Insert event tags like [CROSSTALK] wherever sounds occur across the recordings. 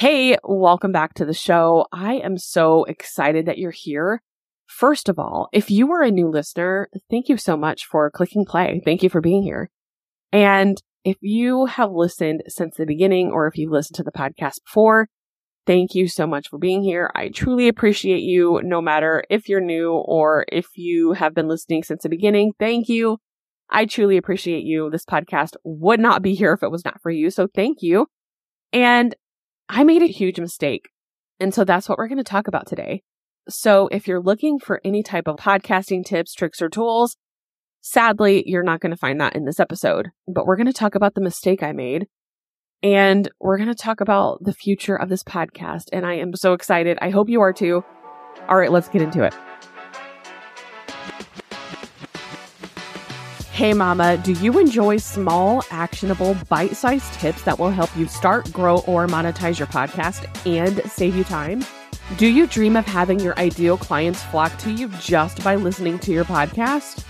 Hey, welcome back to the show. I am so excited that you're here. First of all, if you are a new listener, thank you so much for clicking play. Thank you for being here. And if you have listened since the beginning or if you've listened to the podcast before, thank you so much for being here. I truly appreciate you no matter if you're new or if you have been listening since the beginning. Thank you. I truly appreciate you. This podcast would not be here if it was not for you. So thank you. And I made a huge mistake. And so that's what we're going to talk about today. So if you're looking for any type of podcasting tips, tricks, or tools, sadly, you're not going to find that in this episode. But we're going to talk about the mistake I made and we're going to talk about the future of this podcast. And I am so excited. I hope you are too. All right, let's get into it. Hey, Mama, do you enjoy small, actionable, bite sized tips that will help you start, grow, or monetize your podcast and save you time? Do you dream of having your ideal clients flock to you just by listening to your podcast?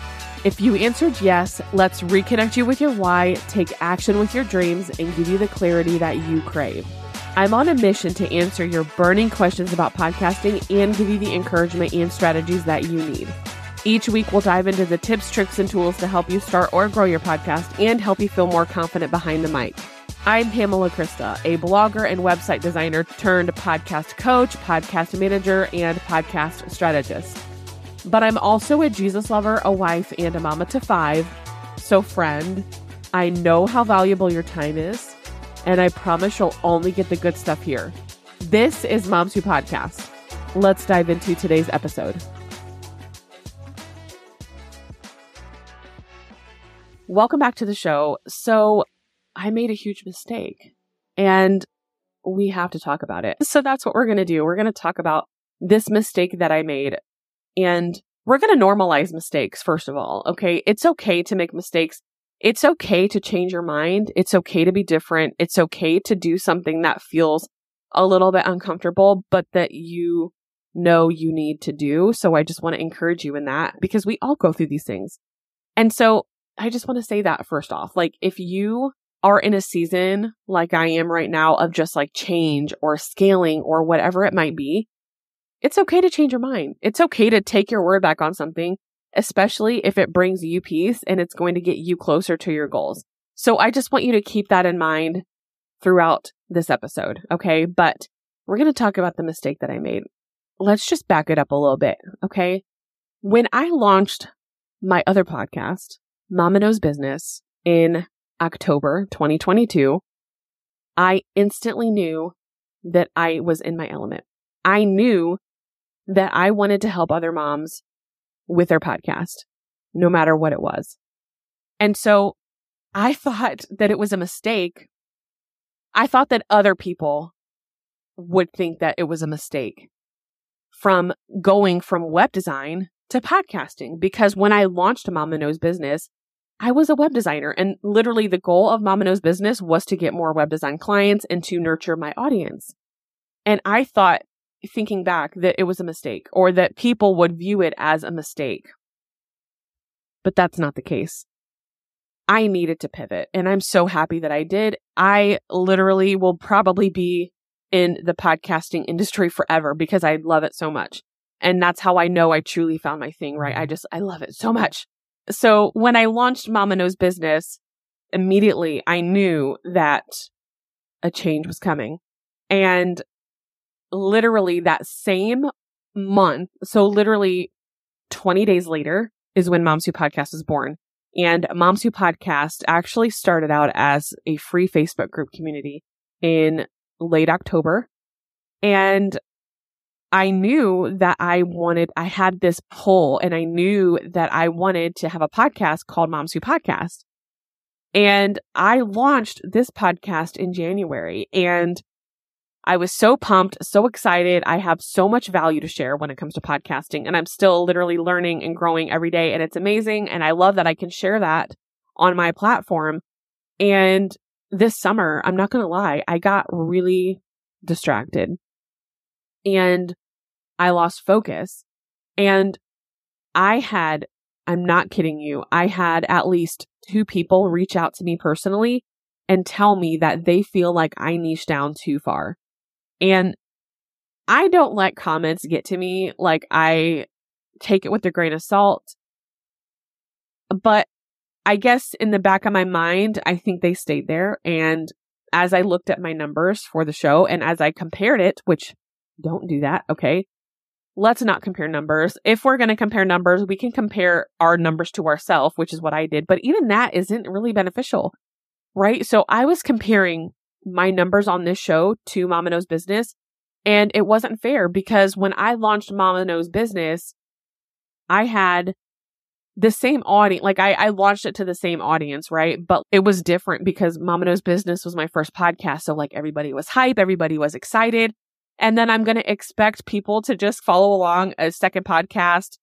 If you answered yes, let's reconnect you with your why, take action with your dreams, and give you the clarity that you crave. I'm on a mission to answer your burning questions about podcasting and give you the encouragement and strategies that you need. Each week, we'll dive into the tips, tricks, and tools to help you start or grow your podcast and help you feel more confident behind the mic. I'm Pamela Krista, a blogger and website designer turned podcast coach, podcast manager, and podcast strategist. But I'm also a Jesus lover, a wife, and a mama to five. So, friend, I know how valuable your time is, and I promise you'll only get the good stuff here. This is Moms Who Podcast. Let's dive into today's episode. Welcome back to the show. So, I made a huge mistake and we have to talk about it. So, that's what we're going to do. We're going to talk about this mistake that I made and we're going to normalize mistakes, first of all. Okay. It's okay to make mistakes. It's okay to change your mind. It's okay to be different. It's okay to do something that feels a little bit uncomfortable, but that you know you need to do. So I just want to encourage you in that because we all go through these things. And so I just want to say that first off. Like, if you are in a season like I am right now of just like change or scaling or whatever it might be, it's okay to change your mind. It's okay to take your word back on something, especially if it brings you peace and it's going to get you closer to your goals. So I just want you to keep that in mind throughout this episode. Okay. But we're going to talk about the mistake that I made. Let's just back it up a little bit. Okay. When I launched my other podcast, Mama Knows Business in October 2022, I instantly knew that I was in my element. I knew that I wanted to help other moms with their podcast, no matter what it was. And so I [LAUGHS] thought that it was a mistake. I thought that other people would think that it was a mistake from going from web design to podcasting because when I launched Mama Knows Business, I was a web designer and literally the goal of Mama Knows Business was to get more web design clients and to nurture my audience. And I thought, thinking back, that it was a mistake or that people would view it as a mistake. But that's not the case. I needed to pivot and I'm so happy that I did. I literally will probably be in the podcasting industry forever because I love it so much. And that's how I know I truly found my thing, right? I just, I love it so much. So when I launched Mama Knows Business, immediately I knew that a change was coming. And literally that same month, so literally 20 days later is when Moms Who Podcast was born. And Moms Who Podcast actually started out as a free Facebook group community in late October. And I knew that I wanted, I had this pull and I knew that I wanted to have a podcast called Moms Who Podcast. And I launched this podcast in January and I was so pumped, so excited. I have so much value to share when it comes to podcasting and I'm still literally learning and growing every day and it's amazing. And I love that I can share that on my platform. And this summer, I'm not going to lie, I got really distracted and I lost focus. And I had, I'm not kidding you, I had at least two people reach out to me personally and tell me that they feel like I niche down too far. And I don't let comments get to me. Like I take it with a grain of salt. But I guess in the back of my mind, I think they stayed there. And as I looked at my numbers for the show and as I compared it, which don't do that, okay? Let's not compare numbers. If we're going to compare numbers, we can compare our numbers to ourselves, which is what I did. But even that isn't really beneficial, right? So I was comparing my numbers on this show to Mama Knows Business. And it wasn't fair because when I launched Mama Knows Business, I had the same audience. Like I, I launched it to the same audience, right? But it was different because Mama Knows Business was my first podcast. So like everybody was hype. Everybody was excited. And then I'm going to expect people to just follow along a second podcast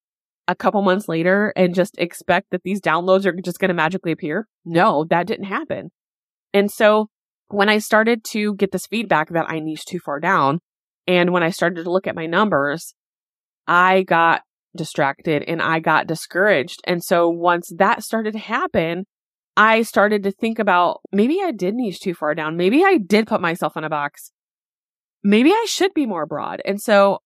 a couple months later and just expect that these downloads are just going to magically appear. No, that didn't happen. And so when I started to get this feedback that I niched too far down, and when I started to look at my numbers, I got distracted and I got discouraged. And so once that started to happen, I started to think about maybe I did niche too far down. Maybe I did put myself in a box. Maybe I should be more broad. And so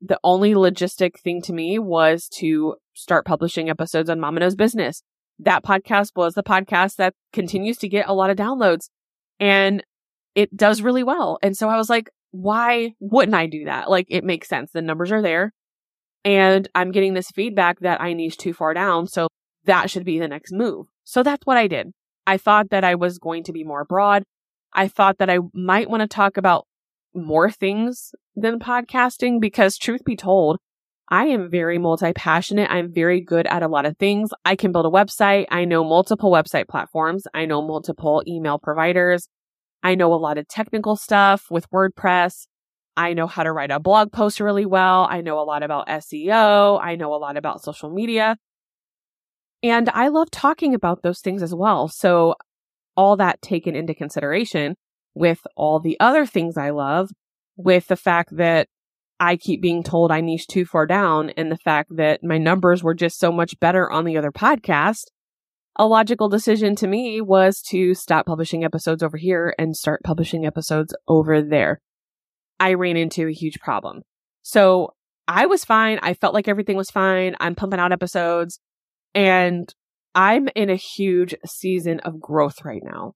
the only logistic thing to me was to start publishing episodes on Mama Knows Business. That podcast was the podcast that continues to get a lot of downloads and it does really well. And so I was like, why wouldn't I do that? Like it makes sense. The numbers are there and I'm getting this feedback that I niche too far down. So that should be the next move. So that's what I did. I thought that I was going to be more broad. I thought that I might want to talk about more things than podcasting because truth be told, I am very multi passionate. I'm very good at a lot of things. I can build a website. I know multiple website platforms. I know multiple email providers. I know a lot of technical stuff with WordPress. I know how to write a blog post really well. I know a lot about SEO. I know a lot about social media. And I love talking about those things as well. So all that taken into consideration with all the other things I love, with the fact that I keep being told I niche too far down and the fact that my numbers were just so much better on the other podcast, a logical decision to me was to stop publishing episodes over here and start publishing episodes over there. I ran into a huge problem. So I was fine. I felt like everything was fine. I'm pumping out episodes and I'm in a huge season of growth right now.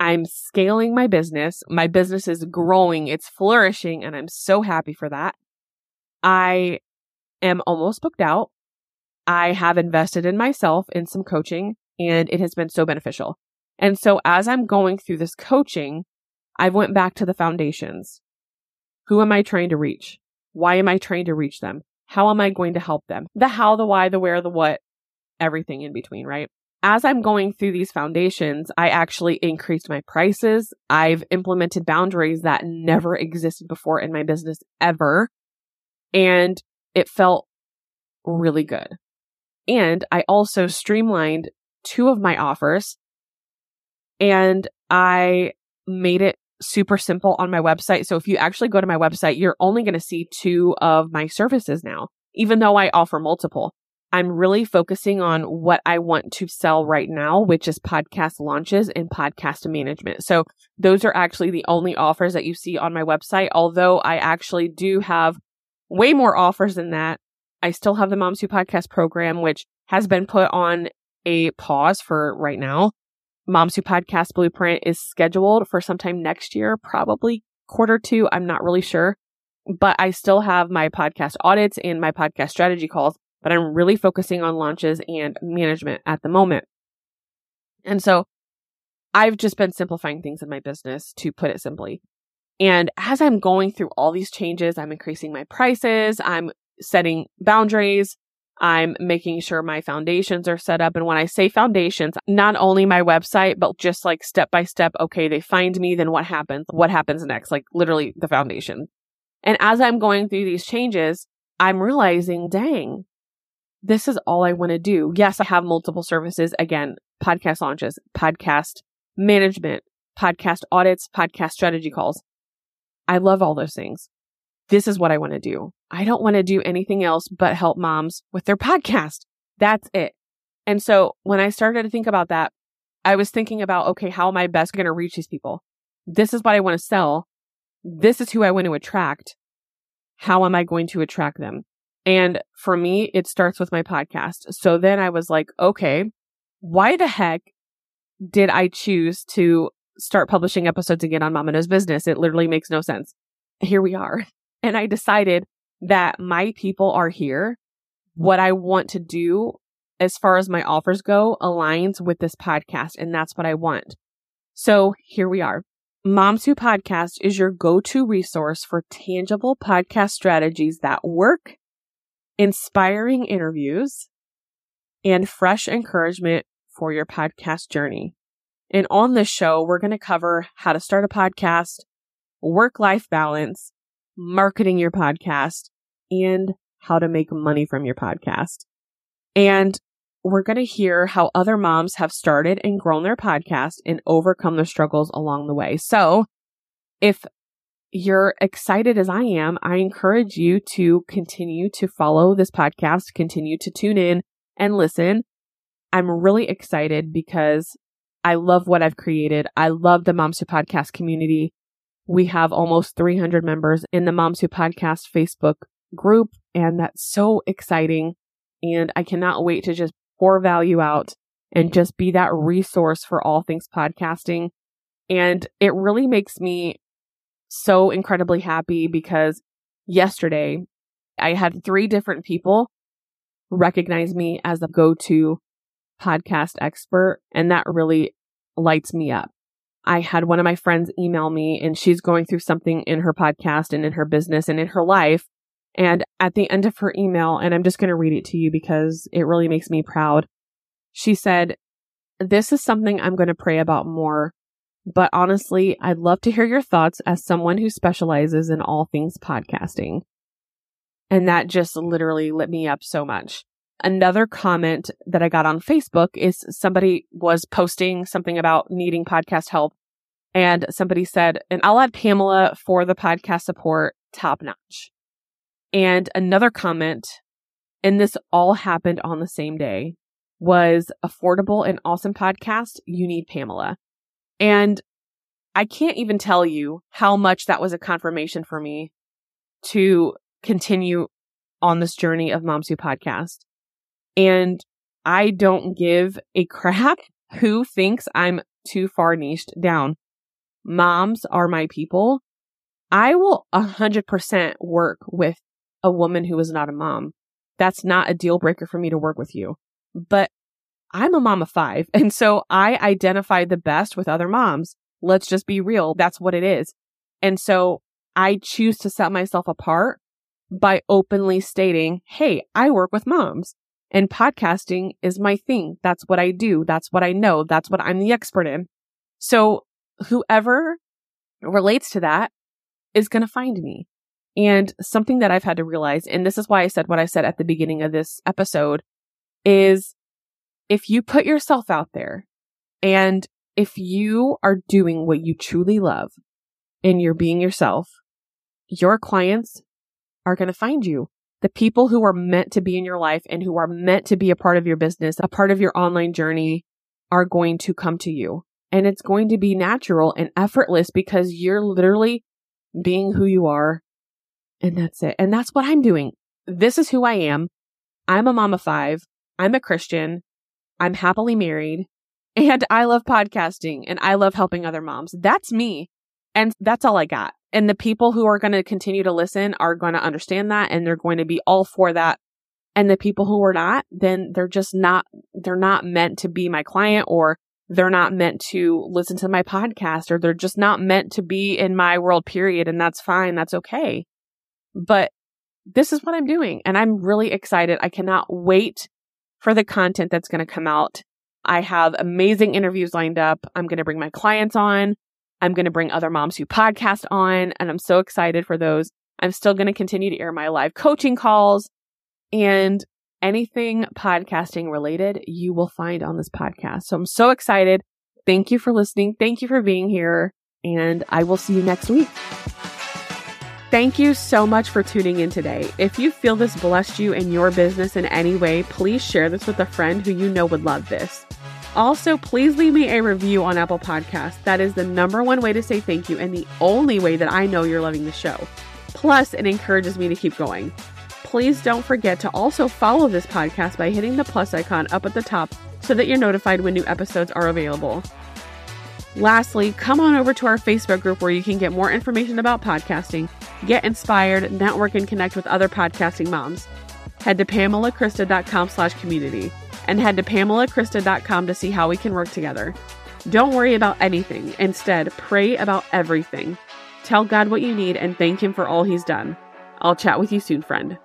I'm scaling my business. My business is growing. It's flourishing and I'm so happy for that. I am almost booked out. I have invested in myself in some coaching and it has been so beneficial. And so as I'm going through this coaching, I've went back to the foundations. Who am I trying to reach? Why am I trying to reach them? How am I going to help them? The how, the why, the where, the what, everything in between, right? As I'm going through these foundations, I actually increased my prices. I've implemented boundaries that never existed before in my business ever. And it felt really good. And I also streamlined two of my offers and I made it super simple on my website. So if you actually go to my website, you're only going to see two of my services now, even though I offer multiple. I'm really focusing on what I want to sell right now, which is podcast launches and podcast management. So those are actually the only offers that you see on my website. Although I actually do have way more offers than that. I still have the Moms Who Podcast program, which has been put on a pause for right now. Moms Who Podcast Blueprint is scheduled for sometime next year, probably quarter two. I'm not really sure, but I still have my podcast audits and my podcast strategy calls, but I'm really focusing on launches and management at the moment. And so I've just been simplifying things in my business to put it simply. And as I'm going through all these changes, I'm increasing my prices, I'm setting boundaries, I'm making sure my foundations are set up. And when I say foundations, not only my website, but just like step by step, okay, they find me, then what happens? What happens next? Like literally the foundation. And as I'm going through these changes, I'm realizing, dang, this is all I want to do. Yes, I have multiple services. Again, podcast launches, podcast management, podcast audits, podcast strategy calls. I love all those things this is what I want to do. I don't want to do anything else but help moms with their podcast. That's it. And so when I started to think about that, I was thinking about, okay, how am I best going to reach these people? This is what I want to sell. this is who I want to attract. How am I going to attract them? And for me, it starts with my podcast. So then I was like, okay, why the heck did I choose to start publishing episodes again on Mama Knows Business? It literally makes no sense. Here we are. [LAUGHS] And I decided that my people are here. What I want to do as far as my offers go aligns with this podcast. And that's what I want. So here we are. Moms Who Podcast is your go to resource for tangible podcast strategies that work, inspiring interviews, and fresh encouragement for your podcast journey. And on this show, we're going to cover how to start a podcast, work life balance, marketing your podcast, and how to make money from your podcast. And we're going to hear how other moms have started and grown their podcast and overcome their struggles along the way. So if you're excited as I am, I encourage you to continue to follow this podcast, continue to tune in and listen. I'm really excited because I love what I've created. I love the Moms Who Podcast community. We have almost 300 members in the Moms Who Podcast Facebook group, and that's so exciting. And I cannot wait to just pour value out and just be that resource for all things podcasting. And it really makes me so incredibly happy because yesterday I had three different people recognize me as a go to podcast expert, and that really lights me up. I had one of my friends email me, and she's going through something in her podcast and in her business and in her life. And at the end of her email, and I'm just going to read it to you because it really makes me proud. She said, This is something I'm going to pray about more. But honestly, I'd love to hear your thoughts as someone who specializes in all things podcasting. And that just literally lit me up so much. Another comment that I got on Facebook is somebody was posting something about needing podcast help. And somebody said, and I'll add Pamela for the podcast support top notch. And another comment, and this all happened on the same day, was affordable and awesome podcast. You need Pamela. And I can't even tell you how much that was a confirmation for me to continue on this journey of Moms Who podcast. And I don't give a crap [LAUGHS] who thinks I'm too far niched down. Moms are my people. I will a hundred percent work with a woman who is not a mom. That's not a deal breaker for me to work with you. But I'm a mom of five. [LAUGHS] And so I identify the best with other moms. Let's just be real. That's what it is. And so I choose to set myself apart by openly stating, Hey, I work with moms. And podcasting is my thing. That's what I do. That's what I know. That's what I'm the expert in. So whoever relates to that is going to find me. And something that I've had to realize, and this is why I said what I said at the beginning of this episode, is if you put yourself out there and if you are doing what you truly love and you're being yourself, your clients are going to find you the people who are meant to be in your life and who are meant to be a part of your business, a part of your online journey are going to come to you. And it's going to be natural and effortless because you're literally being who you are. And that's it. And that's what I'm doing. This is who I am. I'm a mom of five. I'm a Christian. I'm happily married and I love podcasting and I love helping other moms. That's me. And that's all I got. And the people who are going to continue to listen are going to understand that and they're going to be all for that. And the people who are not, then they're just not, they're not meant to be my client or they're not meant to listen to my podcast or they're just not meant to be in my world, period. And that's fine. That's okay. But this is what I'm doing and I'm really excited. I cannot wait for the content that's going to come out. I have amazing interviews lined up. I'm going to bring my clients on. I'm going to bring other moms who podcast on, and I'm so excited for those. I'm still going to continue to air my live coaching calls and anything podcasting related you will find on this podcast. So I'm so excited. Thank you for listening. Thank you for being here, and I will see you next week. Thank you so much for tuning in today. If you feel this blessed you in your business in any way, please share this with a friend who you know would love this. Also, please leave me a review on Apple Podcasts. That is the number one way to say thank you and the only way that I know you're loving the show. Plus, it encourages me to keep going. Please don't forget to also follow this podcast by hitting the plus icon up at the top so that you're notified when new episodes are available. Lastly, come on over to our Facebook group where you can get more information about podcasting, get inspired, network, and connect with other podcasting moms. Head to PamelaKrista.com slash community and head to PamelaKrista.com to see how we can work together. Don't worry about anything. Instead, pray about everything. Tell God what you need and thank Him for all He's done. I'll chat with you soon, friend.